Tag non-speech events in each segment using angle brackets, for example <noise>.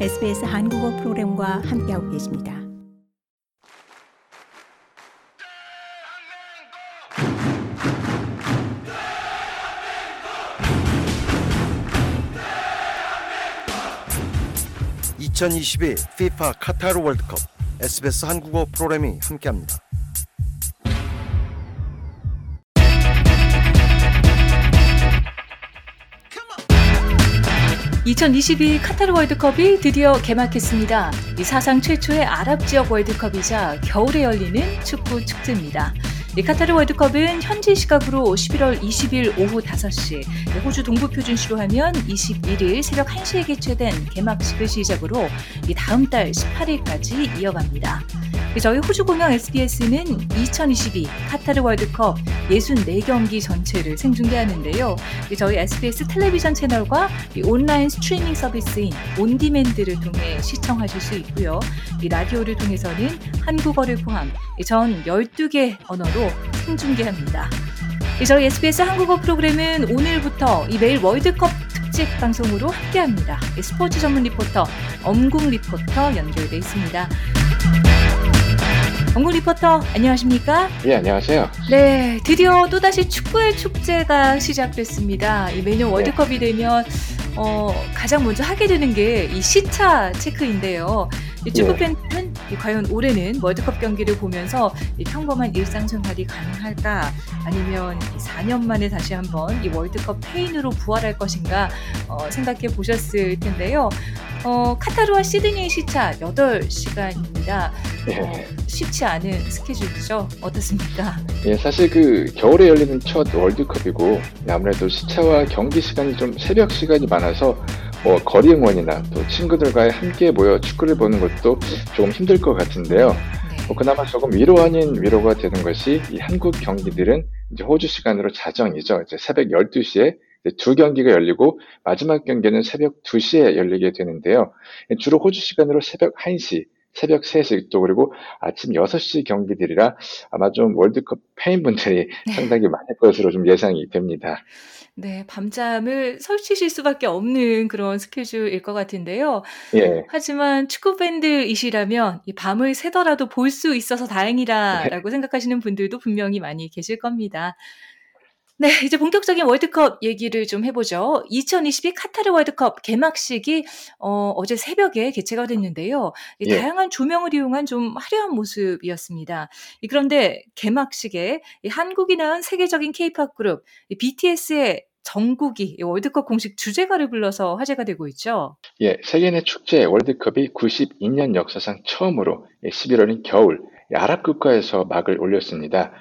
SBS 한국어 프로그램과 함께하고 계십니다. (2022) FIFA 카타르 월드컵 SBS 한국어 프로그램이 함께합니다. 2022 카타르 월드컵이 드디어 개막했습니다. 이 사상 최초의 아랍 지역 월드컵이자 겨울에 열리는 축구 축제입니다. 이 카타르 월드컵은 현지 시각으로 11월 20일 오후 5시, 호주 동부 표준시로 하면 21일 새벽 1시에 개최된 개막식을 시작으로 이 다음 달 18일까지 이어갑니다. 저희 호주 공영 SBS는 2022 카타르 월드컵 64경기 전체를 생중계하는데요. 저희 SBS 텔레비전 채널과 온라인 스트리밍 서비스인 On Demand를 통해 시청하실 수 있고요. 라디오를 통해서는 한국어를 포함 전 12개 언어로 생중계합니다. 저희 SBS 한국어 프로그램은 오늘부터 매일 월드컵 특집 방송으로 함께합니다. 스포츠 전문 리포터 엄국 리포터 연결돼 있습니다. 엄국 리포터 안녕하십니까? 예 안녕하세요. 네 드디어 또다시 축구의 축제가 시작됐습니다. 이 매년 네. 월드컵이 되면 어, 가장 먼저 하게 되는 게 이 시차 체크인데요. 이 축구 네. 팬들은 이 과연 올해는 월드컵 경기를 보면서 이 평범한 일상생활이 가능할까 아니면 4년 만에 다시 한번 이 월드컵 페인으로 부활할 것인가 어, 생각해 보셨을 텐데요. 어, 카타르와 시드니 시차 8시간입니다. 네. 어, 쉽지 않은 스케줄이죠. 어떻습니까? 예, 사실 그 겨울에 열리는 첫 월드컵이고 아무래도 시차와 경기 시간이 좀 새벽 시간이 많아서 뭐 거리 응원이나 또 친구들과 함께 모여 축구를 보는 것도 조금 힘들 것 같은데요. 네. 뭐 그나마 조금 위로 아닌 위로가 되는 것이 이 한국 경기들은 이제 호주 시간으로 자정이죠. 이제 새벽 12시에 두 경기가 열리고 마지막 경기는 새벽 2시에 열리게 되는데요. 주로 호주 시간으로 새벽 1시, 새벽 3시 또 그리고 아침 6시 경기들이라 아마 좀 월드컵 팬분들이 네. 상당히 많을 것으로 좀 예상이 됩니다. 네, 밤잠을 설치실 수밖에 없는 그런 스케줄일 것 같은데요. 예. 하지만 축구 팬들이시라면 이 밤을 새더라도 볼 수 있어서 다행이다라고 네. 생각하시는 분들도 분명히 많이 계실 겁니다. 네, 이제 본격적인 월드컵 얘기를 좀 해보죠. 2022 카타르 월드컵 개막식이 어, 어제 새벽에 개최가 됐는데요. 예. 다양한 조명을 이용한 좀 화려한 모습이었습니다. 그런데 개막식에 한국이 낳은 세계적인 케이팝 그룹 BTS의 정국이 월드컵 공식 주제가를 불러서 화제가 되고 있죠. 예, 세계 내 축제 월드컵이 92년 역사상 처음으로 11월인 겨울 아랍 국가에서 막을 올렸습니다.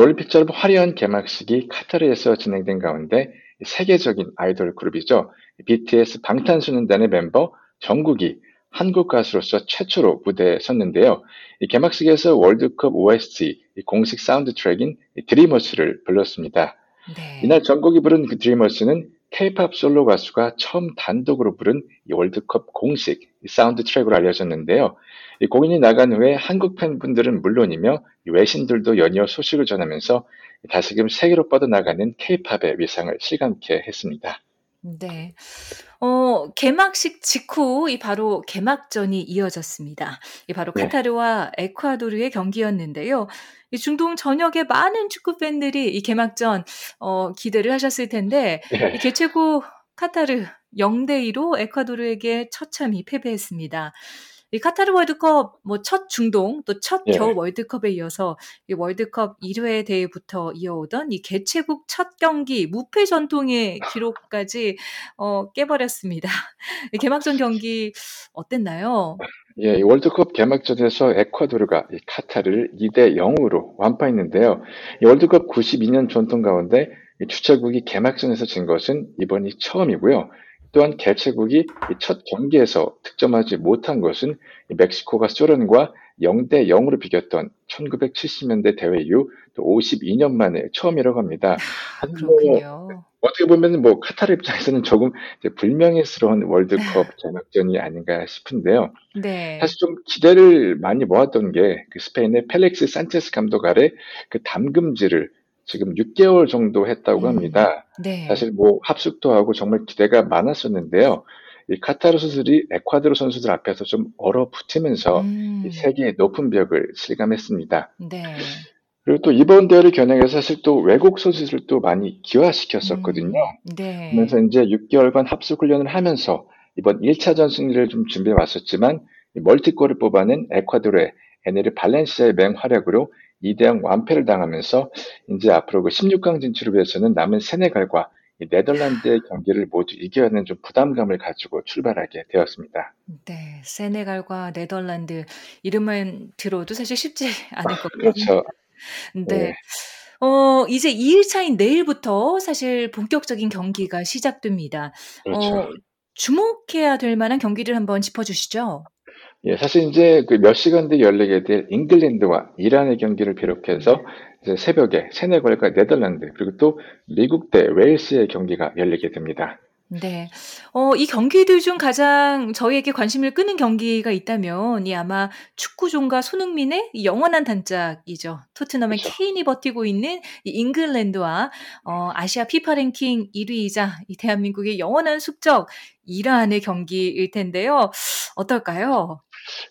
올림픽처럼 화려한 개막식이 카타르에서 진행된 가운데 세계적인 아이돌 그룹이죠. BTS 방탄소년단의 멤버 정국이 한국 가수로서 최초로 무대에 섰는데요. 개막식에서 월드컵 OST 공식 사운드 트랙인 Dreamers를 불렀습니다. 네. 이날 정국이 부른 그 Dreamers는 K-팝 솔로 가수가 처음 단독으로 부른 월드컵 공식 사운드 트랙으로 알려졌는데요. 공연이 나간 후에 한국 팬분들은 물론이며 외신들도 연이어 소식을 전하면서 다시금 세계로 뻗어나가는 K-팝의 위상을 실감케 했습니다. 네. 어, 개막식 직후 이 바로 개막전이 이어졌습니다. 이 바로 네. 카타르와 에콰도르의 경기였는데요. 이 중동 전역의 많은 축구 팬들이 이 개막전 어, 기대를 하셨을 텐데 네. 이 개최국 카타르 0대 2로 에콰도르에게 처참히 패배했습니다. 이 카타르 월드컵 뭐 첫 중동 또첫 예. 겨울 월드컵에 이어서 이 월드컵 1회 대회부터 이어오던 이 개최국 첫 경기 무패 전통의 기록까지 어, 깨버렸습니다. <laughs> 개막전 경기 어땠나요? 예, 월드컵 개막전에서 에콰도르가 카타르를 2대 0으로 완파했는데요. 월드컵 92년 전통 가운데 주최국이 개막전에서 진 것은 이번이 처음이고요. 또한 개최국이 첫 경기에서 득점하지 못한 것은 멕시코가 소련과 0대 0으로 비겼던 1970년대 대회 이후 또 52년 만에 처음이라고 합니다. 아, 그렇군요. 뭐, 어떻게 보면 뭐 카타르 입장에서는 조금 불명예스러운 월드컵 <laughs> 개막전이 아닌가 싶은데요. 네. 사실 좀 기대를 많이 모았던 게 그 스페인의 펠렉스 산체스 감독 아래 그 담금질을 지금 6개월 정도 했다고 음. 합니다. 네. 사실 뭐 합숙도 하고 정말 기대가 많았었는데요. 이 카타르 선수들이 에콰도르 선수들 앞에서 좀 얼어붙으면서 음. 세계의 높은 벽을 실감했습니다. 네. 그리고 또 이번 대회를 겨냥해서 사실 또 외국 선수들도 많이 기화시켰었거든요. 음. 네. 그러면서 이제 6개월간 합숙 훈련을 하면서 이번 1차전 승리를 좀 준비해 왔었지만 멀티골을 뽑아낸 에콰도르의 에네르 발렌시아의 맹활약으로 2대0 완패를 당하면서 이제 앞으로 그 16강 진출을 위해서는 남은 세네갈과 네덜란드의 경기를 모두 이겨야 하는 좀 부담감을 가지고 출발하게 되었습니다. 네, 세네갈과 네덜란드 이름만 들어도 사실 쉽지 않을 것 같아요. 그렇죠. 네. 네. 어, 이제 2일차인 내일부터 사실 본격적인 경기가 시작됩니다. 그렇죠. 어, 주목해야 될 만한 경기를 한번 짚어주시죠. 예, 사실 이제 그 몇 시간 뒤에 열리게 될 잉글랜드와 이란의 경기를 비롯해서 새벽에 세네갈과 네덜란드 그리고 또 미국 대 웨일스의 경기가 열리게 됩니다. 네. 어, 이 경기들 중 가장 저희에게 관심을 끄는 경기가 있다면 이 아마 축구종가 손흥민의 이 영원한 단짝이죠. 토트넘의 그렇죠. 케인이 버티고 있는 이 잉글랜드와 어, 아시아 피파 랭킹 1위이자 이 대한민국의 영원한 숙적 이란의 경기일 텐데요. 어떨까요?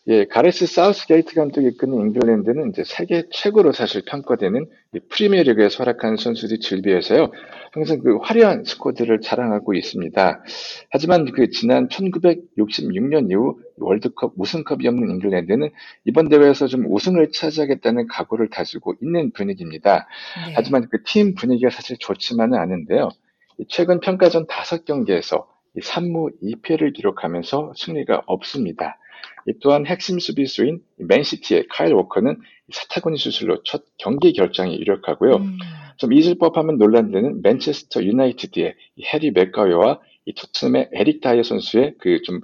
예, 가레스 사우스게이트 감독이 이끄는 잉글랜드는 이제 세계 최고로 사실 평가되는 이 프리미어리그에 활약한 선수들이 즐비해서요. 항상 그 화려한 스쿼드를 자랑하고 있습니다. 하지만 그 지난 1966년 이후 월드컵 우승컵이 없는 잉글랜드는 이번 대회에서 좀 우승을 차지하겠다는 각오를 다지고 있는 분위기입니다. 네. 하지만 그 팀 분위기가 사실 좋지만은 않은데요. 이 최근 평가전 5경기에서 3무 2패를 기록하면서 승리가 없습니다. 이 또한 핵심 수비수인 맨시티의 카일 워커는 사타구니 수술로 첫 경기 결장이 유력하고요. 음, 좀 잊을 법하면 논란되는 맨체스터 유나이티드의 이 해리 맥가이어와 이 토트넘의 에릭 다이어 선수의 그 좀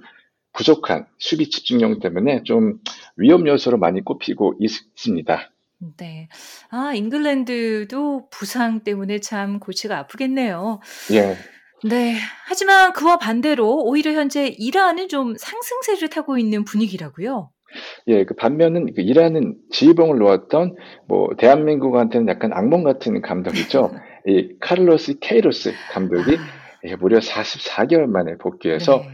부족한 수비 집중력 때문에 좀 위험 요소로 많이 꼽히고 있습니다. 네. 아, 잉글랜드도 부상 때문에 참 골치가 아프겠네요. 예, 네. 하지만 그와 반대로 오히려 현재 이란은 좀 상승세를 타고 있는 분위기라고요. 예, 그 반면은 그 이란은 지휘봉을 놓았던 뭐 대한민국한테는 약간 악몽 같은 감독이죠. <laughs> 이 카를로스 케이로스 감독이 예, 무려 44개월 만에 복귀해서 네.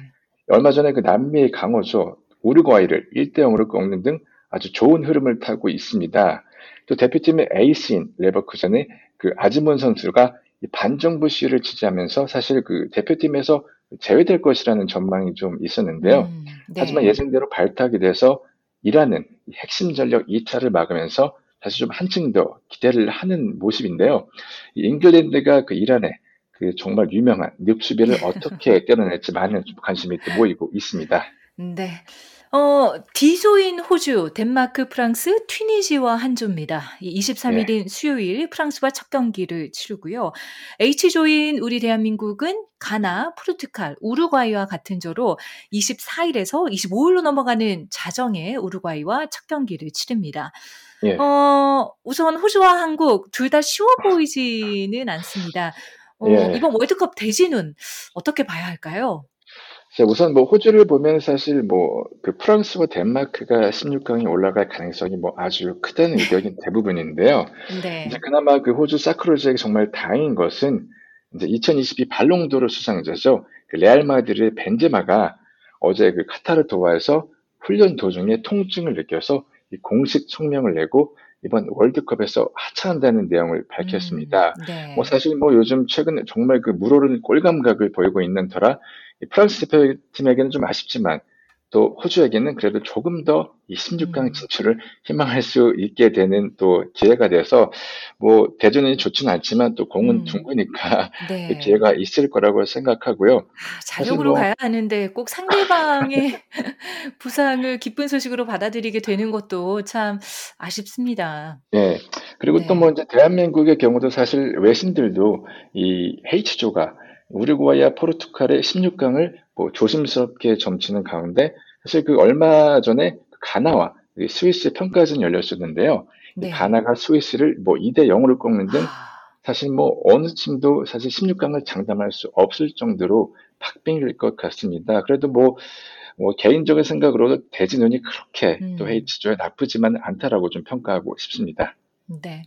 얼마 전에 그 남미의 강호죠 우루과이를 1대 0으로 꺾는 등 아주 좋은 흐름을 타고 있습니다. 또 대표팀의 에이스인 레버쿠젠의 그 아즈몬 선수가 이 반정부 시위를 지지하면서 사실 그 대표팀에서 제외될 것이라는 전망이 좀 있었는데요. 음, 네. 하지만 예상대로 발탁이 돼서 이란은 이 핵심 전력 2차를 막으면서 사실 좀 한층 더 기대를 하는 모습인데요. 이 잉글랜드가 그 이란의 그 정말 유명한 늪수비를 <laughs> 어떻게 때려낼지 많은 좀 관심이 또 모이고 있습니다. 네. 어, D조인 호주, 덴마크, 프랑스, 튀니지와 한조입니다. 이 23일인 수요일 프랑스와 첫 경기를 치르고요. H조인 우리 대한민국은 가나, 포르투갈, 우루과이와 같은 조로 24일에서 25일로 넘어가는 자정에 우루과이와 첫 경기를 치릅니다. 예. 어, 우선 호주와 한국 둘 다 쉬워 보이지는 않습니다. 어, 예. 이번 월드컵 대진은 어떻게 봐야 할까요? 자, 우선 뭐 호주를 보면 사실 뭐 그 프랑스와 덴마크가 16강에 올라갈 가능성이 뭐 아주 크다는 의견이 <laughs> 대부분인데요. 네. 이제 그나마 그 호주 사크로즈에게 정말 다행인 것은 이제 2022 발롱도르 수상자죠. 그 레알 마드리의 벤제마가 어제 그 카타르 도하에서 훈련 도중에 통증을 느껴서 이 공식 성명을 내고 이번 월드컵에서 하차한다는 내용을 밝혔습니다. 음, 네. 뭐 사실 뭐 요즘 최근에 정말 그 물오르는 꼴감각을 보이고 있는 터라 이 프랑스 대표팀에게는 좀 아쉽지만 또 호주에게는 그래도 조금 더이 16강 음. 진출을 희망할 수 있게 되는 또 기회가 돼서 뭐 대전이 좋지는 않지만 또 공은 음. 둥그니까 <laughs> 네. 그 기회가 있을 거라고 생각하고요. 아, 자력으로 뭐- 가야 하는데 꼭 상대방의 <laughs> 부상을 기쁜 소식으로 받아들이게 되는 것도 참 아쉽습니다. 예. 그리고 네. 또뭐 이제 대한민국의 경우도 사실 외신들도 이 H조가 우루과이와 포르투갈의 16강을 뭐 조심스럽게 점치는 가운데 사실 그 얼마 전에 가나와 이 스위스의 평가전이 열렸었는데요. 이 네. 가나가 스위스를 뭐 2대 0으로 꺾는 등 아, 사실 뭐 어느 팀도 사실 16강을 장담할 수 없을 정도로 박빙일 것 같습니다. 그래도 뭐, 뭐 개인적인 생각으로도 대진운이 그렇게 또 음. H조에 나쁘지만 않다라고 좀 평가하고 싶습니다. 네.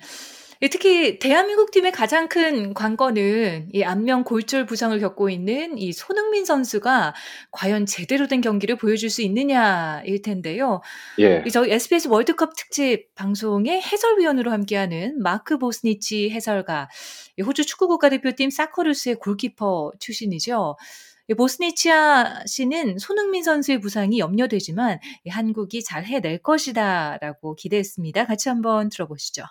예, 특히 대한민국 팀의 가장 큰 관건은 이 안면 골절 부상을 겪고 있는 이 손흥민 선수가 과연 제대로 된 경기를 보여줄 수 있느냐일 텐데요. 예. 저희 SBS 월드컵 특집 방송의 해설위원으로 함께하는 마크 보스니치 해설가, 호주 축구 국가대표팀 사커루스의 골키퍼 출신이죠. 보스니치아 씨는 손흥민 선수의 부상이 염려되지만 한국이 잘 해낼 것이다라고 기대했습니다. 같이 한번 들어보시죠.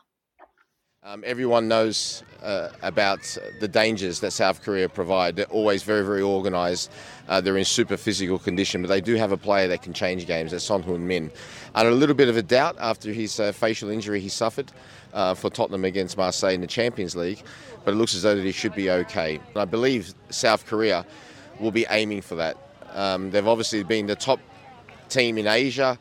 Um, everyone knows uh, about the dangers that South Korea provide. They're always very, very organised. Uh, they're in super physical condition, but they do have a player that can change games. That's Son Heung-min. And a little bit of a doubt after his uh, facial injury he suffered uh, for Tottenham against Marseille in the Champions League, but it looks as though that he should be okay. And I believe South Korea will be aiming for that. Um, they've obviously been the top team in Asia.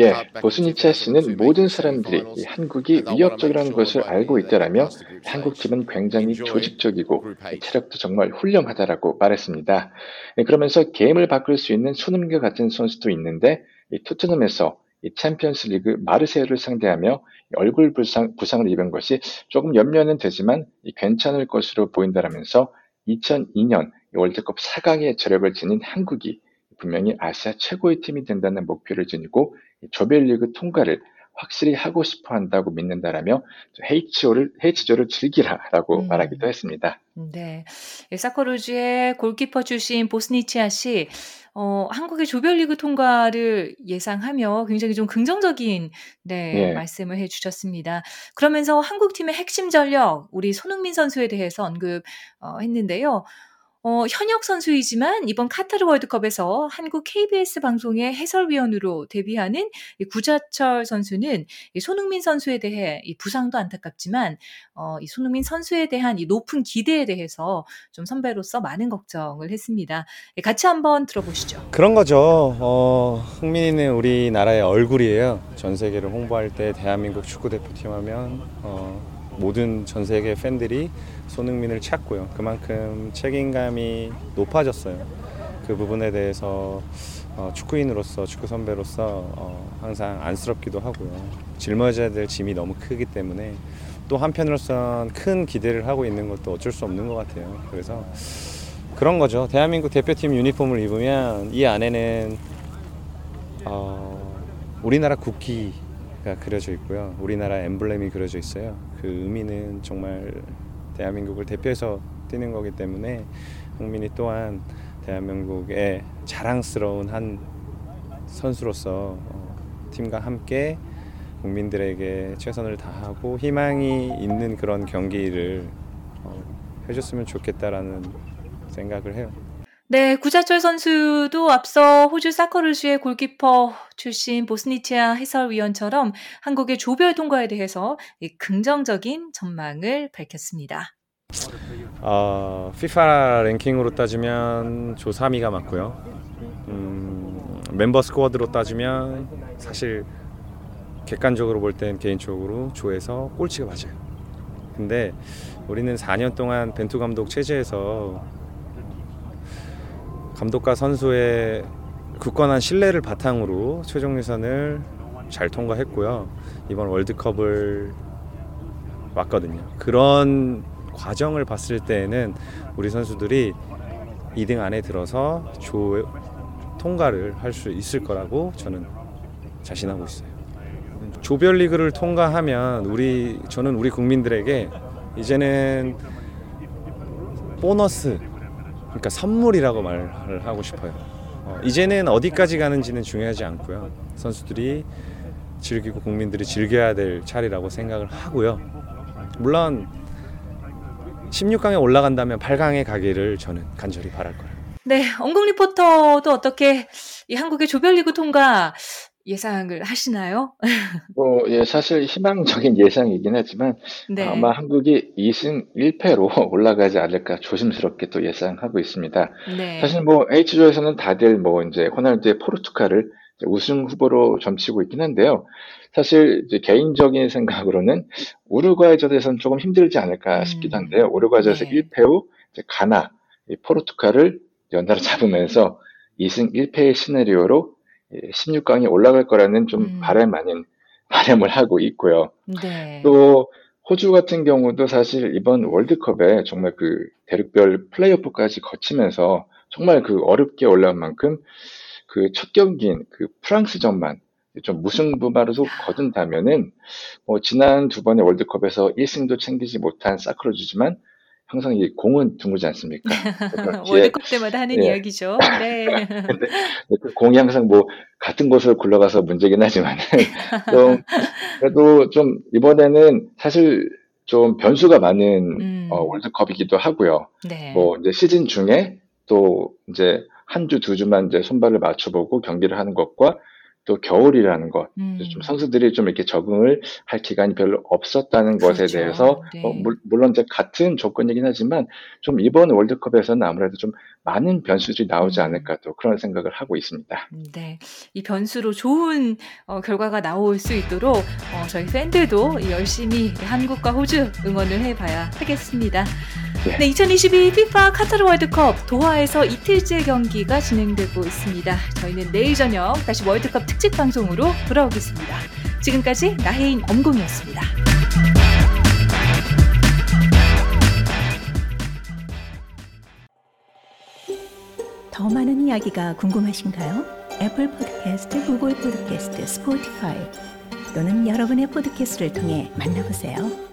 예, 보스니차 씨는 모든 사람들이 한국이 위협적이라는 것을 알고 있다라며 한국 팀은 굉장히 조직적이고 체력도 정말 훌륭하다라고 말했습니다. 예, 그러면서 게임을 바꿀 수 있는 손흥민과 같은 선수도 있는데 토트넘에서 챔피언스 리그 마르세유를 상대하며 얼굴 부상, 부상을 입은 것이 조금 염려는 되지만 괜찮을 것으로 보인다라면서 2002년 월드컵 4강의 저력을 지닌 한국이 분명히 아시아 최고의 팀이 된다는 목표를 지니고 조별리그 통과를 확실히 하고 싶어 한다고 믿는다라며 H조를, H조를 즐기라라고 음. 말하기도 했습니다. 네. 사커루즈의 골키퍼 출신 보스니치아 씨, 어, 한국의 조별리그 통과를 예상하며 굉장히 좀 긍정적인 네, 예. 말씀을 해주셨습니다. 그러면서 한국 팀의 핵심 전력, 우리 손흥민 선수에 대해서 언급했는데요. 어, 어, 현역 선수이지만 이번 카타르 월드컵에서 한국 KBS 방송의 해설위원으로 데뷔하는 이 구자철 선수는 이 손흥민 선수에 대해 이 부상도 안타깝지만 어, 이 손흥민 선수에 대한 이 높은 기대에 대해서 좀 선배로서 많은 걱정을 했습니다. 예, 같이 한번 들어보시죠. 그런 거죠. 어, 흥민이는 우리나라의 얼굴이에요. 전 세계를 홍보할 때 대한민국 축구 대표팀 하면 어, 모든 전 세계 팬들이 손흥민을 찾고요. 그만큼 책임감이 높아졌어요. 그 부분에 대해서 어, 축구인으로서 축구 선배로서 어, 항상 안쓰럽기도 하고요. 짊어져야 될 짐이 너무 크기 때문에 또 한편으로선 큰 기대를 하고 있는 것도 어쩔 수 없는 것 같아요. 그래서 그런 거죠. 대한민국 대표팀 유니폼을 입으면 이 안에는 어, 우리나라 국기가 그려져 있고요. 우리나라 엠블렘이 그려져 있어요. 그 의미는 정말 대한민국을 대표해서 뛰는 거기 때문에 흥민이 또한 대한민국의 자랑스러운 한 선수로서 어, 팀과 함께 국민들에게 최선을 다하고 희망이 있는 그런 경기를 어, 해줬으면 좋겠다라는 생각을 해요. 네, 구자철 선수도 앞서 호주 사커르슈의 골키퍼 출신 보스니치아 해설위원처럼 한국의 조별 통과에 대해서 긍정적인 전망을 밝혔습니다. 어, FIFA 랭킹으로 따지면 조 3위가 맞고요. 음, 멤버 스쿼드로 따지면 사실 객관적으로 볼 땐 개인적으로 조에서 꼴찌가 맞아요. 근데 우리는 4년 동안 벤투 감독 체제에서 감독과 선수의 굳건한 신뢰를 바탕으로 최종 예선을 잘 통과했고요. 이번 월드컵을 왔거든요. 그런 과정을 봤을 때에는 우리 선수들이 2등 안에 들어서 조 통과를 할 수 있을 거라고 저는 자신하고 있어요. 조별리그를 통과하면 우리 저는 우리 국민들에게 이제는 보너스 그러니까 선물이라고 말을 하고 싶어요. 어, 이제는 어디까지 가는지는 중요하지 않고요. 선수들이 즐기고 국민들이 즐겨야 될 차례라고 생각을 하고요. 물론 16강에 올라간다면 8강에 가기를 저는 간절히 바랄 거예요. 네, 엉궁 리포터도 어떻게 이 한국의 조별리그 통과 예상을 하시나요? <laughs> 뭐, 예, 사실 희망적인 예상이긴 하지만 네. 아마 한국이 2승 1패로 <laughs> 올라가지 않을까 조심스럽게 또 예상하고 있습니다. 네. 사실 뭐 H조에서는 다들 뭐 이제 호날두의 포르투갈을 우승 후보로 점치고 있긴 한데요. 사실 이제 개인적인 생각으로는 우루과이전에서는 조금 힘들지 않을까 음. 싶기도 한데요. 우루과이전에서 네. 1패 후 가나, 포르투갈을 연달아 잡으면서 2승 1패의 시나리오로 16강이 올라갈 거라는 좀 음. 바람 아닌 바람을 하고 있고요. 네. 또 호주 같은 경우도 사실 이번 월드컵에 정말 그 대륙별 플레이오프까지 거치면서 정말 그 어렵게 올라온 만큼 그 첫 경기인 그 프랑스전만 좀 무승부만으로 거둔다면은 뭐 지난 두 번의 월드컵에서 1승도 챙기지 못한 사크로즈지만 항상 이 공은 둥글지 않습니까? <laughs> 월드컵 때마다 하는 예. 이야기죠. 네. <laughs> 근데 그 공이 항상 뭐 같은 곳을 굴러가서 문제긴 하지만 <laughs> 좀 그래도 좀 이번에는 사실 좀 변수가 많은 음. 어, 월드컵이기도 하고요. 네. 뭐 이제 시즌 중에 또 이제 한 주 두 주만 이제 손발을 맞춰보고 경기를 하는 것과 또 겨울이라는 것, 음. 좀 선수들이 좀 이렇게 적응을 할 기간이 별로 없었다는 것에 그렇죠. 대해서 네. 어, 물- 물론 이제 같은 조건이긴 하지만 좀 이번 월드컵에서는 아무래도 좀 많은 변수들이 나오지 음. 않을까 또 그런 생각을 하고 있습니다. 네, 이 변수로 좋은 어, 결과가 나올 수 있도록 어, 저희 팬들도 열심히 한국과 호주 응원을 해봐야 하겠습니다. 네. 네, 2022 FIFA 카타르 월드컵 도하에서 이틀째 경기가 진행되고 있습니다. 저희는 내일 저녁 다시 월드컵 특집 방송으로 돌아오겠습니다. 지금까지 나혜인 엄공이었습니다. 더 많은 이야기가 궁금하신가요? 애플 포드캐스트, 구글 포드캐스트, 스포티파이 또는 여러분의 포드캐스트를 통해 만나보세요.